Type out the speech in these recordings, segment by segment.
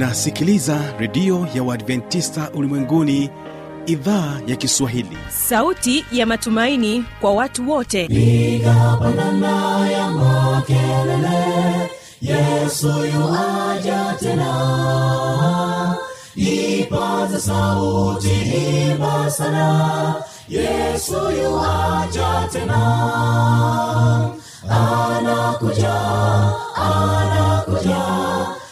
unasikiliza redio ya uadventista ulimwenguni idhaa ya kiswahili. Sauti ya matumaini kwa watu wote. Piga ya makelele yesu yuaja tena. Ipaza sauti imba sana yesu yuaja tena. Anakuja anakuja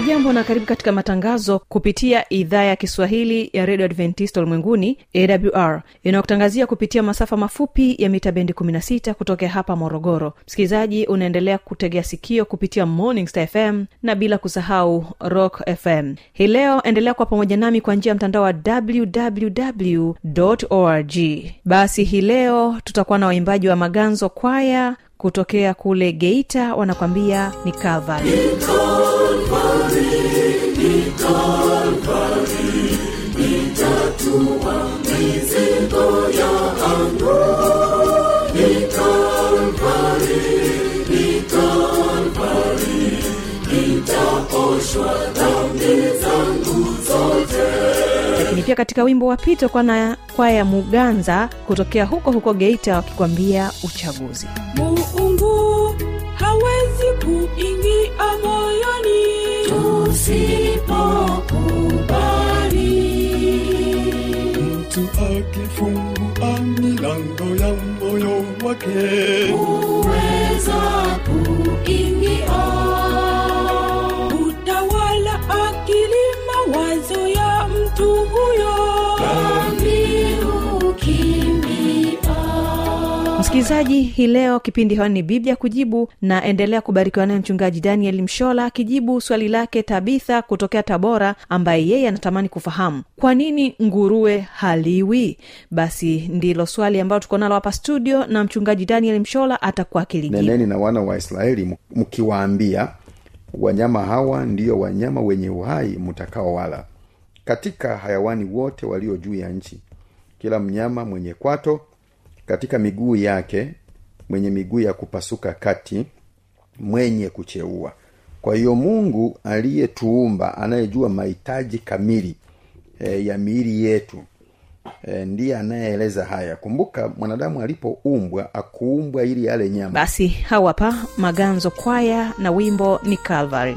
hujambo na karibu katika matangazo kupitia idhaa ya kiswahili ya redio adventista ulimwenguni awr inayotangazia kupitia masafa mafupi ya mita bendi 16 kutokea hapa morogoro. Msikilizaji unaendelea kutegea sikio kupitia morning star fm na bila kusahau rock fm hii leo endelea kuwa pamoja nami kwa njia ya mtandao wa www org. Basi hii leo tutakuwa na waimbaji wa maganzo kwaya kutokea kule geita wanakwambia ni calvary lakini pia katika wimbo wa pito kwa na kwaya muganza kutokea huko huko geita wakikwambia uchaguzi. Muungu hawezi kuingia moyoni mtu akifungua milango ya moyo wake. Utawala akili mawazo ya mtu huyo msikilizaji hii leo kipindi hewani ni biblia kujibu na endelea kubarikiwa naye mchungaji daniel mshola akijibu swali lake tabitha kutokea tabora ambaye yeye anatamani kufahamu kwa nini nguruwe haliwi? Basi ndilo swali ambayo tuko nalo hapa studio na mchungaji daniel mshola atakuwa akilineneni na wana wa israeli mkiwaambia wanyama hawa ndiyo wanyama wenye uhai mtakaowala katika hayawani wote walio juu ya nchi kila mnyama mwenye kwato katika miguu yake mwenye miguu ya kupasuka kati mwenye kucheua. Kwa hiyo mungu aliyetuumba anayejua mahitaji kamili e, ya miili yetu e, ndiye anayeeleza haya. Kumbuka mwanadamu alipoumbwa akuumbwa ili yale nyama. Basi hawapa maganzo kwaya na wimbo ni calvary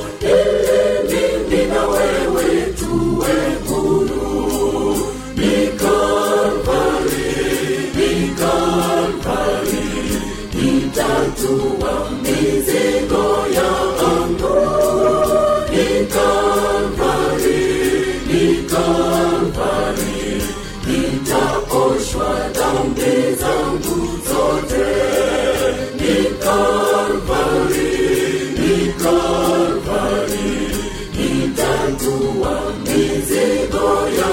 mizigo ya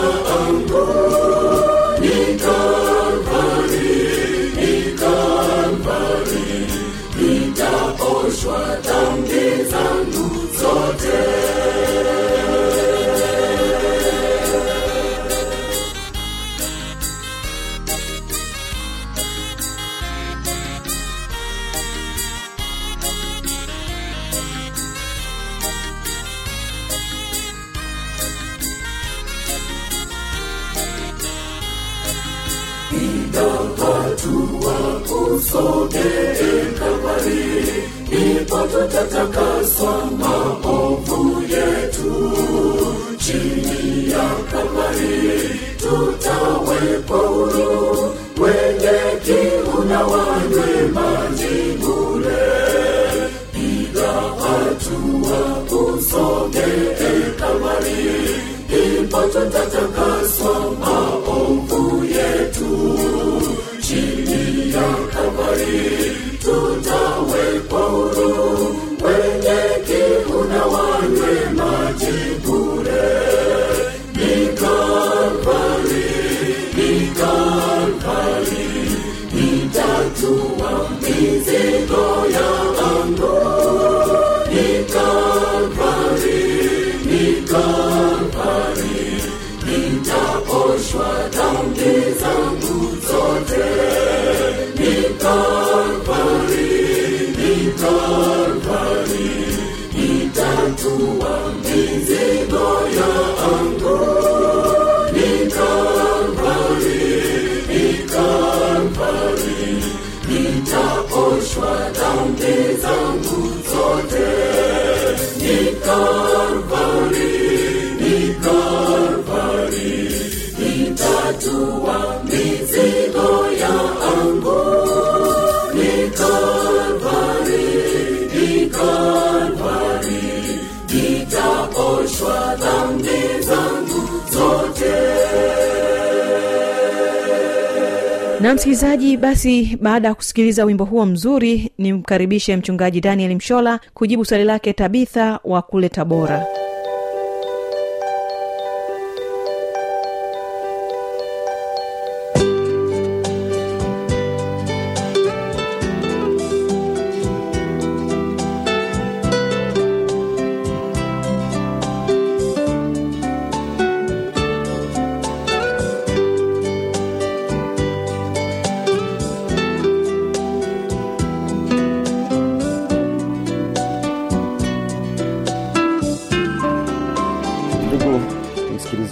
Wote mtatakaswa. Msikilizaji basi baada ya kusikiliza wimbo huo mzuri nimkaribishe mchungaji daniel mshola kujibu swali lake tabitha wa kule tabora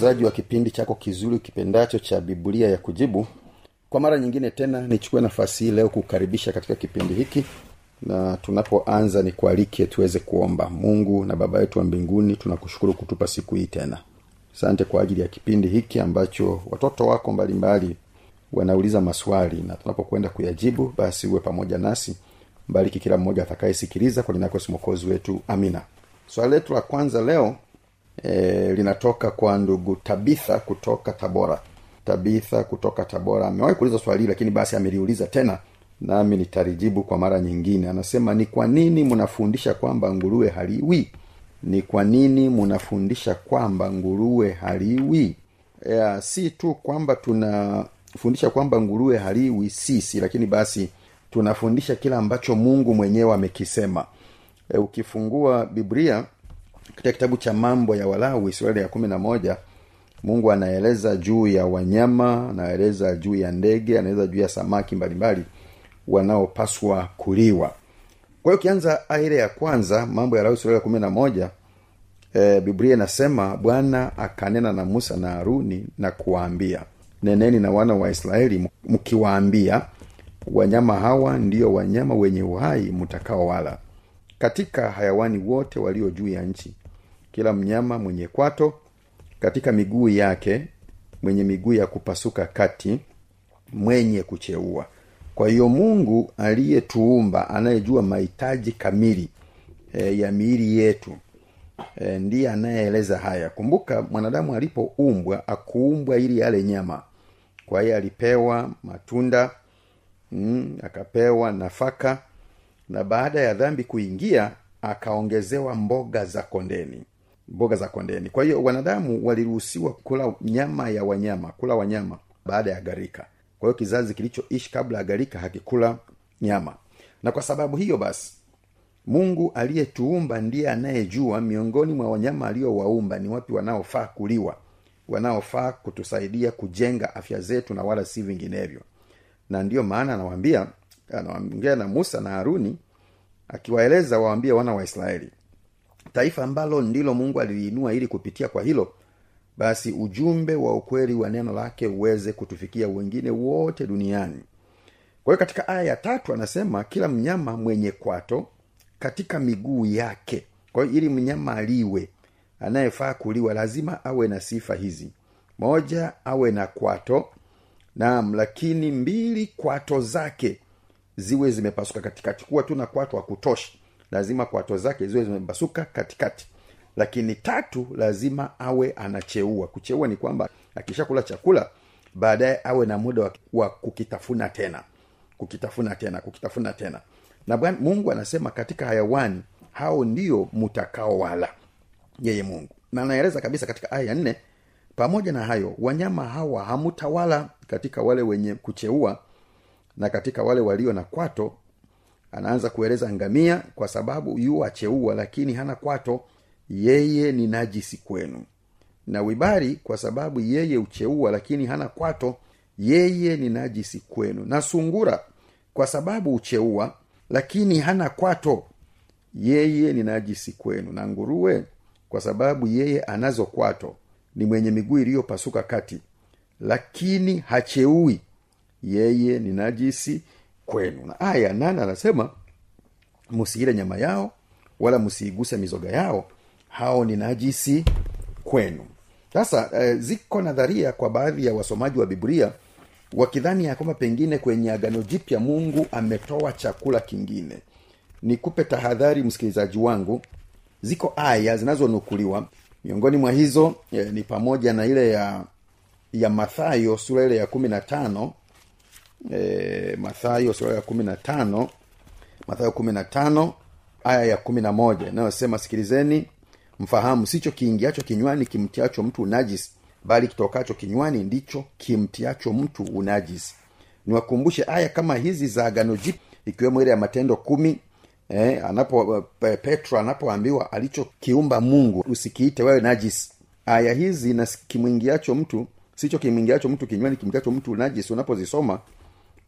msikilizaji wa kipindi chako kizuri kipendacho cha biblia ya kujibu. Kwa mara nyingine tena nichukue nafasi hii leo kukaribisha katika kipindi hiki na tunapoanza nikualike tuweze kuomba. Mungu na baba yetu wa mbinguni tunakushukuru kutupa siku hii tena. Asante kwa ajili ya kipindi hiki ambacho watoto wako mbalimbali wanauliza maswali na tunapokwenda kuyajibu basi uwe pamoja nasi. Mbariki kila mmoja atakayesikiliza kwa linakosi mokozi wetu. Amina. Swali letu la kwanza leo e, linatoka kwa ndugu tabitha kutoka tabora. Tabitha kutoka tabora amewahi kuuliza swali hili lakini basi ameliuliza tena nami nitalijibu kwa mara nyingine. Anasema ni kwa nini mnafundisha kwamba nguruwe haliwi? Ni kwa nini mnafundisha kwamba nguruwe haliwi? Ya, si tu kwamba tunafundisha kwamba nguruwe haliwi sisi lakini basi tunafundisha kile ambacho mungu mwenyewe amekisema. E, ukifungua biblia katika kitabu cha mambo ya walawi sura ya kumi na moja mungu anaeleza juu ya wanyama anaeleza juu ya ndege anaeleza juu ya samaki mbalimbali wanaopaswa kuliwa. Kwa hiyo ukianza aile ya kwanza mambo ya lawi sura ya kumi na moja e, biblia inasema bwana akanena na musa na haruni na kuwaambia neneni na wana wa israeli mkiwaambia wanyama hawa ndiyo wanyama wenye uhai mtakao wala katika hayawani wote walio juu ya nchi kila mnyama mwenye kwato katika miguu yake mwenye miguu ya kupasuka kati mwenye kucheua. Kwa hiyo mungu aliyetuumba anayejua mahitaji kamili e, ya miili yetu e, ndiye anayeeleza haya. Kumbuka mwanadamu alipoumbwa akuumbwa ili yale nyama. Kwa hiyo alipewa matunda mm, akapewa nafaka na baada ya dhambi kuingia akaongezewa mboga za kondeni mboga za kondeni. Kwa hiyo wanadamu waliruhusiwa kula nyama ya wanyama kula wanyama baada ya garika kwa hiyo kizazi kilichoishi kabla ya garika hakikula nyama. Na kwa sababu hiyo basi mungu aliyetuumba ndiye anayejua miongoni mwa wanyama aliowaumba ni wapi wanaofaa kuliwa wanaofaa kutusaidia kujenga afya zetu na wala si vinginevyo. Na ndiyo maana anawaambia anaongea na musa na haruni akiwaeleza waambie wana wa israeli taifa ambalo ndilo mungu aliliinua ili kupitia kwa hilo basi ujumbe wa ukweli wa neno lake uweze kutufikia wengine wote duniani. Kwa hiyo katika aya ya tatu anasema kila mnyama mwenye kwato katika miguu yake. Kwa hiyo ili mnyama aliwe anayefaa kuliwa lazima awe na sifa hizi. Moja awe na kwato. Naam lakini mbili kwato zake ziwe zimepasuka katikati. Kuwa tu na kwato wa kutosha lazima kwato zake ziwe zimepasuka katikati. Lakini tatu lazima awe anacheua. Kucheua ni kwamba akishakula chakula baadaye awe na muda wa, wa kukitafuna tena. Kukitafuna tena kukitafuna tena. Na bwana mungu anasema katika hayawani hao ndio mutakao wala yeye mungu. Na anaeleza kabisa katika aya ya nne pamoja na hayo wanyama hawa hamutawala katika wale wenye kucheua na katika wale walio na kwato anaanza kueleza ngamia kwa sababu yu acheua lakini hana kwato. Yeye ni najisi kwenu. Na wibari kwa sababu yeye ucheua lakini hana kwato. Yeye ni najisi kwenu. Na sungura kwa sababu ucheua lakini hana kwato. Yeye ni najisi kwenu. Na nguruwe kwa sababu yeye anazo kwato. Ni mwenye miguu iliyopasuka kati lakini hacheui. Yeye ni najisi kwenu. Na aya nane anasema msiile nyama yao wala msiiguse mizoga yao hao ni najisi kwenu. Sasa eh, ziko nadharia kwa baadhi ya wasomaji wa biblia wakidhani ya kwamba pengine kwenye agano jipya mungu ametoa chakula kingine. Nikupe tahadhari msikilizaji wangu ziko aya zinazonukuliwa miongoni mwa hizo eh, ni pamoja na ile ya ya mathayo sura ile ya kumi na tano e, mathayo sura ya kumi na tano. Mathayo kumi na tano aya ya kumi na moja inayosema sikilizeni mfahamu sicho kiingiacho kinywani kimtiacho mtu unajisi bali kitokacho kinywani ndicho kimtiacho mtu unajisi niwakumbushe aya kama hizi za agano jip ikiwemo ile ya matendo kumi eh, anapo eh, petro anapoambiwa alichokiumba mungu usikiite wewe najisi aya hizi na kimwingiacho mtu sicho kimwingiacho mtu kinywani kimtiacho mtu unajisi unapozisoma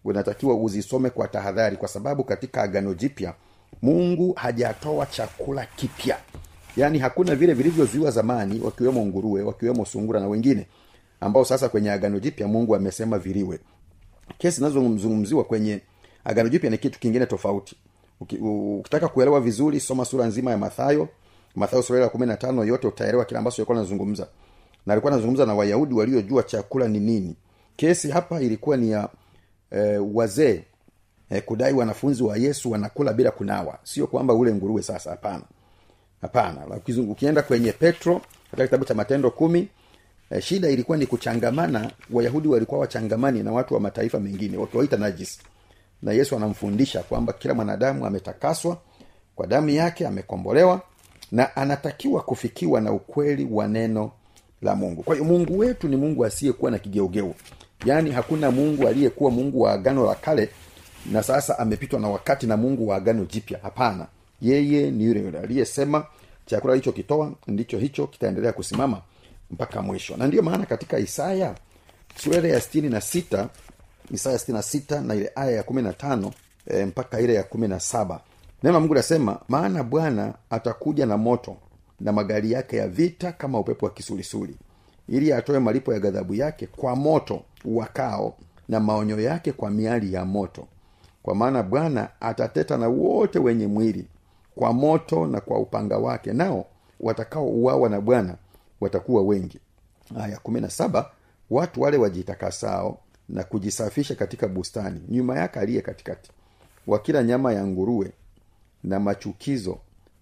unatakiwa uzisome kwa tahadhari kwa sababu katika agano jipya mungu hajatoa chakula kipya. Yaani hakuna vile vilivyozuiwa zamani wakiwemo nguruwe wakiwemo sungura na wengine ambao sasa kwenye agano jipya mungu amesema viliwe kesi zinazozungumziwa kwenye agano jipya ni kitu kingine tofauti. Ukitaka kuelewa vizuri soma sura nzima ya mathayo. Mathayo sura ya kumi na tano yote utaelewa kile ambacho alikuwa nazungumza na alikuwa anazungumza na wayahudi waliojua chakula ni nini. Kesi hapa ilikuwa ni ya eh, wazee eh, kudai wanafunzi wa yesu wanakula bila kunawa. Sio kwamba ule nguruwe sasa hapana. Hapana. Ukienda kwenye petro katika kitabu cha matendo kumi eh, shida ilikuwa ni kuchangamana. Wayahudi walikuwa wachangamani na watu wa mataifa mengine wakiwaita najis. Na yesu anamfundisha kwamba kila mwanadamu ametakaswa kwa damu yake amekombolewa na anatakiwa kufikiwa na ukweli wa neno la mungu. Kwa hiyo mungu wetu ni mungu asiyekuwa na kigeugeu yaani hakuna mungu aliyekuwa mungu wa agano la kale na sasa amepitwa na wakati na mungu wa agano jipya. Hapana. Yeye ni yule yule aliyesema chakula alichokitoa ndicho hicho kitaendelea kusimama mpaka mwisho. Na ndiyo maana katika isaya sura ya stini na sita isaya sitini sita na ile aya ya kumi na tano e, mpaka ile ya kumi na saba neno mungu nasema maana bwana atakuja na moto na magari yake ya vita kama upepo wa kisulisuli ili atoe malipo ya ghadhabu yake kwa moto wakao na maonyo yake kwa miali ya moto. Kwa maana bwana atateta na wote wenye mwili kwa moto na kwa upanga wake nao watakaouawa na bwana watakuwa wengi. Aya kumi watu wale wajitakasao na kujisafisha katika bustani nyuma yake aliye katikati wakila nyama ya nguruwe na machukizo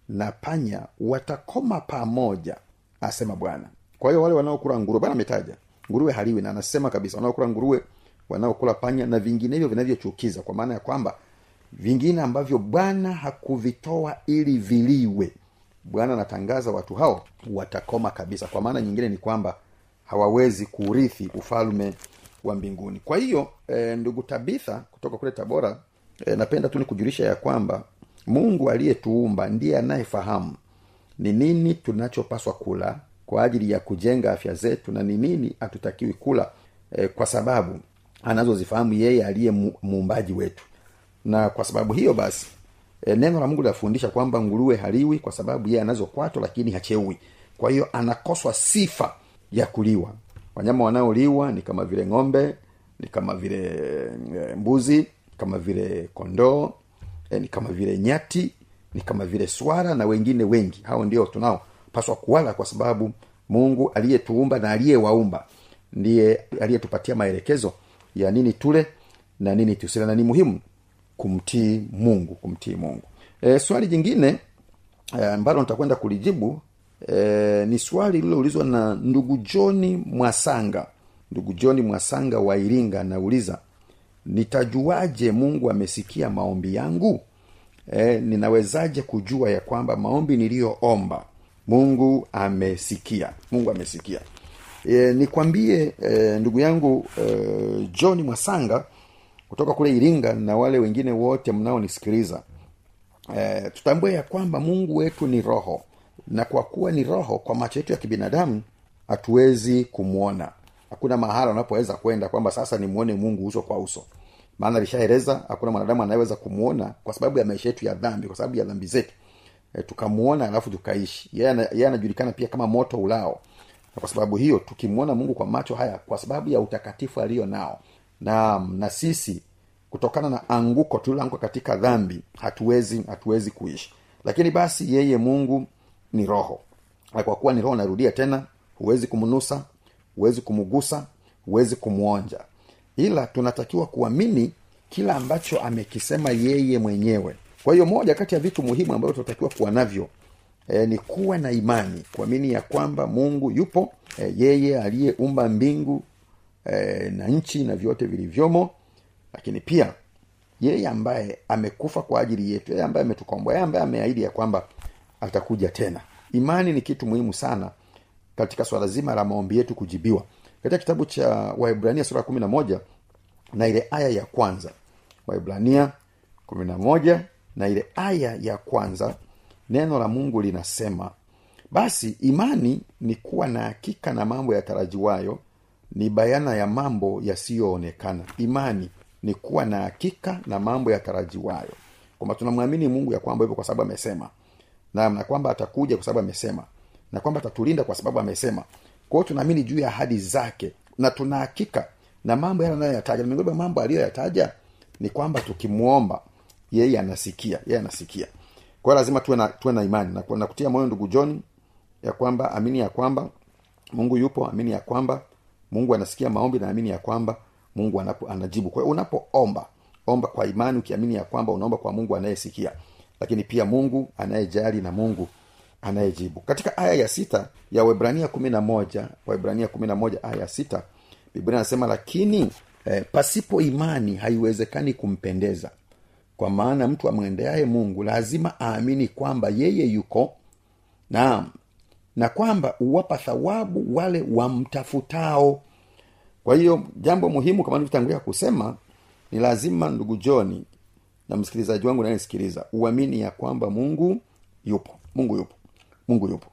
na panya watakoma pamoja asema bwana. Kwa hiyo wale wanaokula nguruwe bwana ametaja nguruwe haliwi. Na anasema kabisa wanaokula nguruwe wanaokula panya na vinginevyo vinavyochukiza kwa maana ya kwamba vingine ambavyo bwana hakuvitoa ili viliwe bwana anatangaza watu hao watakoma kabisa. Kwa maana nyingine ni kwamba hawawezi kurithi ufalme wa mbinguni. Kwa hiyo e, ndugu tabitha kutoka kule tabora e, napenda tu nikujulisha ya kwamba mungu aliyetuumba ndiye anayefahamu ni nini tunachopaswa kula kwa ajili ya kujenga afya zetu na ni nini hatutakiwi kula e, kwa sababu anazozifahamu yeye aliye muumbaji wetu. Na kwa sababu hiyo basi e, neno la mungu linafundisha kwamba nguruwe haliwi kwa sababu yeye anazo kwato lakini hacheui kwa hiyo anakoswa sifa ya kuliwa. Wanyama wanaoliwa ni kama vile ng'ombe ni kama vile e, mbuzi kama vile kondoo e, ni kama vile nyati ni kama vile swara na wengine wengi. Hao ndio tunaopaswa kuwala kwa sababu mungu aliyetuumba na aliyewaumba ndiye aliyetupatia maelekezo ya nini tule na nini tusile na ni muhimu kumtii mungu kumtii mungu. E, swali jingine ambalo e, nitakwenda kulijibu e, ni swali lililoulizwa na ndugu joni mwasanga. Ndugu joni mwasanga wa iringa anauliza nitajuaje mungu amesikia maombi yangu? E, ninawezaje kujua ya kwamba maombi niliyoomba mungu amesikia. Mungu amesikia. E, nikwambie e, ndugu yangu e, john mwasanga kutoka kule iringa na wale wengine wote mnaonisikiliza. E, tutambue ya kwamba mungu wetu ni roho. Na kwa kuwa ni roho kwa macho yetu ya kibinadamu hatuwezi kumwona hakuna mahala unapoweza kwenda kwamba sasa nimwone mungu uso kwa uso. Maana alishaeleza hakuna mwanadamu anayeweza kumwona kwa sababu ya maisha yetu ya dhambi kwa sababu ya dhambi zetu e, tukamwona alafu tukaishi. Yeye anajulikana pia kama moto ulao. Na kwa sababu hiyo tukimwona mungu kwa macho haya kwa sababu ya utakatifu aliyo nao na na sisi kutokana na anguko tuliloanguka katika dhambi hatuwezi hatuwezi kuishi. Lakini basi yeye mungu ni roho. Na kwa kuwa ni roho narudia tena huwezi kumnusa huwezi kumgusa huwezi kumwonja ila tunatakiwa kuamini kila ambacho amekisema yeye mwenyewe kwa hiyo moja kati ya vitu muhimu ambavyo tunatakiwa kuwa navyo e, ni kuwa na imani kuamini ya kwamba mungu yupo e, yeye aliyeumba mbingu e, na nchi na vyote vilivyomo. Lakini pia yeye ambaye amekufa kwa ajili yetu yeye ambaye ametukomboa yeye ambaye ameahidi ya kwamba atakuja tena. Imani ni kitu muhimu sana katika swala zima la maombi yetu kujibiwa. Katika kitabu cha waibrania sura ya kumi na moja na ile aya ya kwanza. Waibrania kumi na moja na ile aya ya kwanza neno la mungu linasema basi imani ni kuwa na hakika na mambo yatarajiwayo ni bayana ya mambo yasiyoonekana. Imani ni kuwa na hakika na mambo yatarajiwayo. Kwamba tunamwamini mungu ya kwamba hivyo kwa sababu amesema na, na kwamba atakuja kwa sababu amesema na kwamba atatulinda kwa sababu amesema. Kwao tunaamini juu ya ahadi zake na tuna na mambo yale anayoyataja. Na miongoni mambo aliyoyataja ni kwamba tukimwomba yeye anasikia yeye anasikia. Kwa lazima tuwe na, tuwe na imani na, na moyo ndugu john ya kwamba amini ya kwamba mungu yupo amini ya kwamba mungu anasikia maombi na amini ya kwamba mungu anapo, anajibu. Kwa hiyo unapoomba omba kwa imani ukiamini ya kwamba unaomba kwa mungu anayesikia. Lakini pia mungu anayejali na mungu anayejibu. Katika aya ya sita ya webrania kumi na moja webrania kumi na moja aya ya sita biblia anasema lakini eh, pasipo imani haiwezekani kumpendeza kwa maana mtu amwendeaye mungu lazima aamini kwamba yeye yuko naam na kwamba uwapa thawabu wale wamtafutao. Kwa hiyo jambo muhimu kama nilivyotangulia kusema ni lazima ndugu joni na msikilizaji wangu nayesikiliza uamini ya kwamba mungu yupo mungu yupo mungu yupo.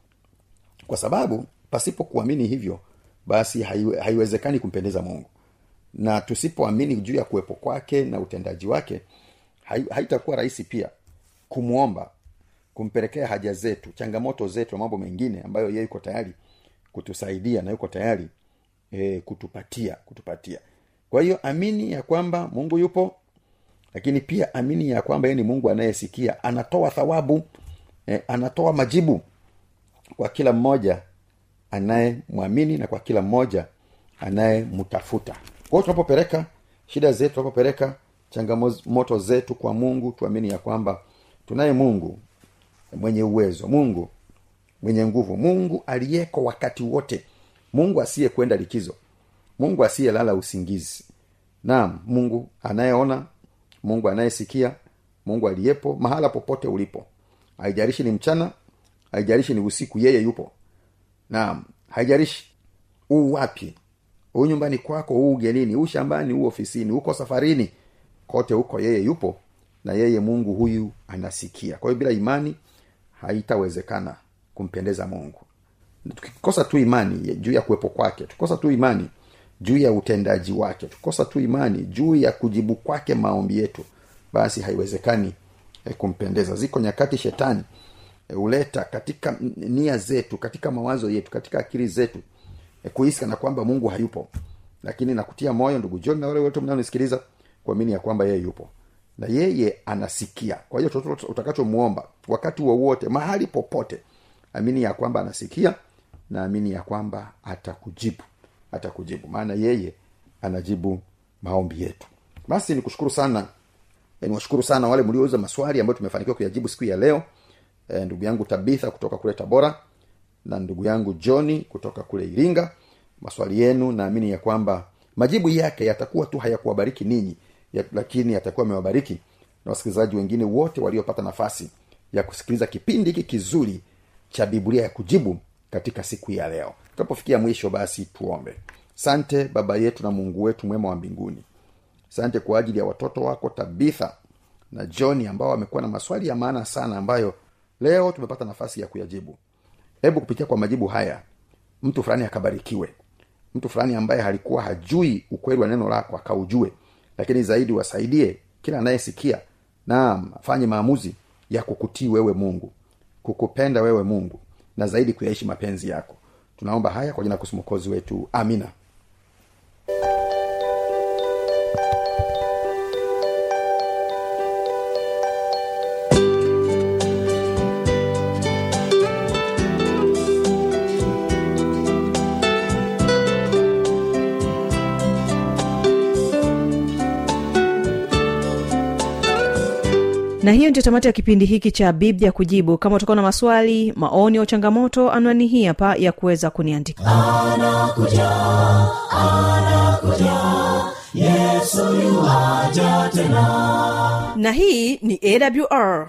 Kwa sababu pasipo kuamini hivyo basi haiwe, haiwezekani kumpendeza mungu. Na tusipoamini juu ya kuwepo kwake na utendaji wake haitakuwa rahisi pia kumwomba kumpelekea haja zetu changamoto zetu na mambo mengine ambayo yeye yuko tayari kutusaidia na yuko tayari e, kutupatia kutupatia. Kwa hiyo amini ya kwamba mungu yupo lakini pia amini ya kwamba yeye ni mungu anayesikia anatoa thawabu e, anatoa majibu kwa kila mmoja anayemwamini na kwa kila mmoja anayemtafuta. Kwao tunapopeleka shida zetu tunapopeleka changamoto zetu kwa mungu tuamini ya kwamba tunaye mungu mwenye uwezo mungu mwenye nguvu mungu aliyeko wakati wote. Mungu asiyekwenda likizo mungu asiyelala usingizi. Naam mungu anayeona mungu anayesikia mungu aliyepo mahala popote ulipo. Haijarishi ni mchana haijarishi ni usiku yeye yupo. Naam haijarishi uu wapi huu nyumbani kwako huu ugenini huu shambani huu ofisini huko safarini kote huko yeye yupo na yeye mungu huyu anasikia. Kwa hiyo bila imani haitawezekana kumpendeza mungu. Tukikosa tu imani juu ya kuwepo kwake tukikosa tu imani juu ya utendaji wake tukikosa tu imani juu ya kujibu kwake maombi yetu basi haiwezekani eh, kumpendeza. Ziko nyakati shetani huleta katika nia zetu katika mawazo yetu katika akili zetu eh, kuhisi kana kwamba mungu hayupo. Lakini nakutia moyo ndugu john na wale wote mnaonisikiliza kuamini ya kwamba yeye yupo. Na yeye anasikia. Kwa hiyo chochote utakachomwomba wakati wowote mahali popote amini ya kwamba anasikia na amini ya kwamba atakujibu. Atakujibu. Maana yeye anajibu maombi yetu. Basi nikushukuru sana. E, niwashukuru sana wale mliouza maswali ambayo tumefanikiwa kuyajibu siku ya leo. E, ndugu yangu tabitha kutoka kule tabora na ndugu yangu johni kutoka kule iringa. Maswali yenu naamini ya kwamba majibu yake yatakuwa tu hayakuwabariki ninyi ya, lakini atakuwa amewabariki na wasikilizaji wengine wote waliopata nafasi ya kusikiliza kipindi hiki kizuri cha biblia ya kujibu katika siku ya leo. Tunapofikia mwisho basi tuombe. Sante baba yetu na mungu wetu mwema wa mbinguni. Sante kwa ajili ya watoto wako tabitha na johni ambao wamekuwa na maswali ya maana sana ambayo leo tumepata nafasi ya kuyajibu. Hebu kupitia kwa majibu haya mtu fulani akabarikiwe. Mtu fulani ambaye halikuwa hajui ukweli wa neno lako akaujue lakini zaidi wasaidie kila anayesikia naam afanye maamuzi ya kukutii wewe mungu kukupenda wewe mungu na zaidi kuyaishi mapenzi yako. Tunaomba haya kwa jina ya kusimokozi wetu. Amina na hiyo ndio tamati ya kipindi hiki cha biblia kujibu. Kama utakuwa na maswali maoni au changamoto anwani hii hapa ya kuweza kuniandika. Anakuja anakuja. Yesu tena. Na hii ni awr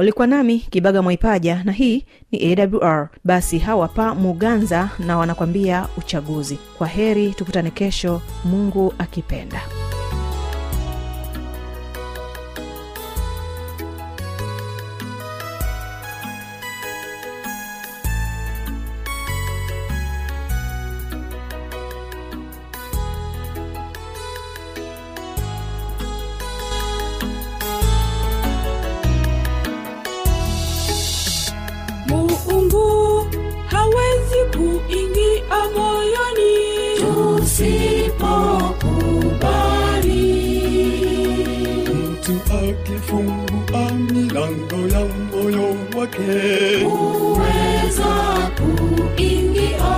ulikuwa nami kibaga mwaipaja na hii ni awr basi hawa pa muganza na wanakwambia uchaguzi. Kwa heri tukutane kesho. Mungu akipenda tusipokubali mtu akifungua milango ya moyo wake. Kuweza kuingia.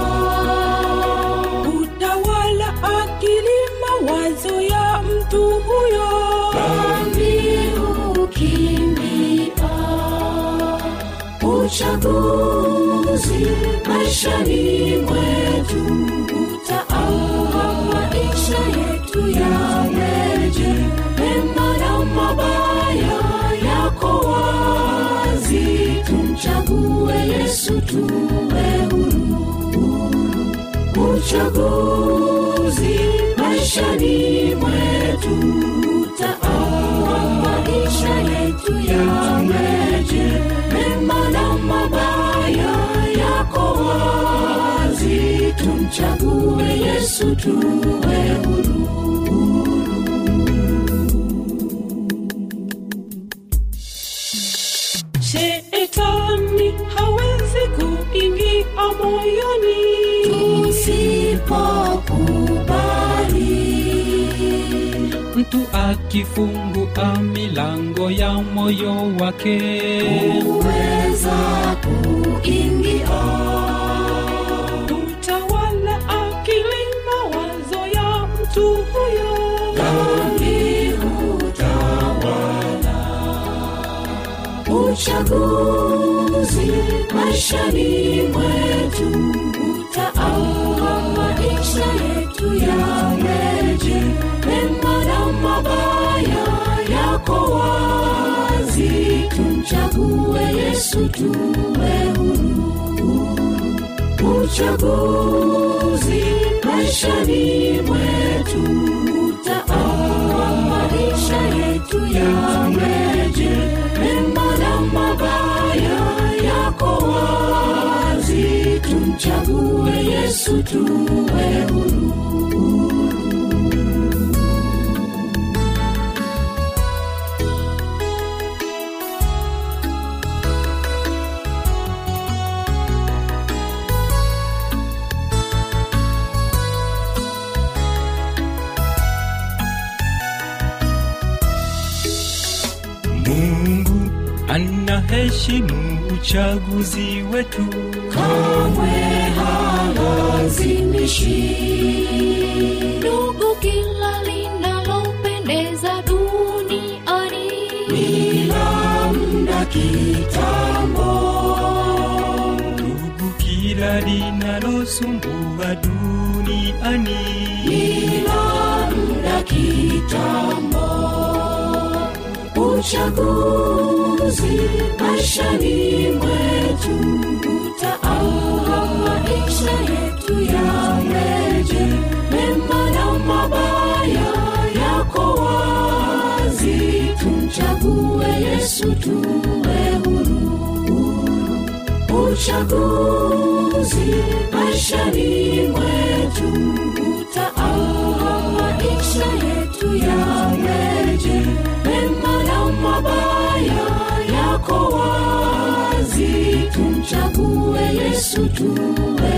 Utawala akili mawazo ya mtu huyo. Dhambi hukimbia. Uchaguzi maishani mwetu yesu tuwe huru uchaguzi maishani mwetu. Utaamua maisha yetu yaweje mema tumchague yesu tuwe huru. Shetani hawezi kuingia moyoni. Tusipokubali. Mtu akifungua milango ya moyo wake. Kuweza kuingia uchaguzi maishani mwetu utaamua maisha yetu yaweje mema na mabaya yako wazi tumchague yesu tuwe huru. Uchaguzi maishani mwetu utaamua maisha yetu yaweje tumchague yesu tuwe huru. Anaheshimu uchaguzi wetu halazimishi ndugu kila linalopendeza duniani. Bila mda kitambo. Ndugu kila linalosumbua duniani. Bila mda kitambo. Uchaguzi maishani mwetu utaamua maisha yetu na mabaya yako wazi. Tumchague yesu tuwe huru. Uchaguzi maishani mwetu utaaisha yetu yaweje. Mema na mabaya yako wazi. Tumchague yesu tuwe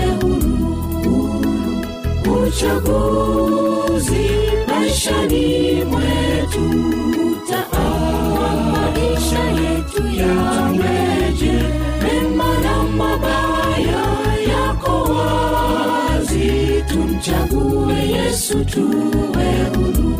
uchaguzi maishani mwetu maisha yetu yaweje. Mema na mabaya yako wazi tumchague yesu tuwe huru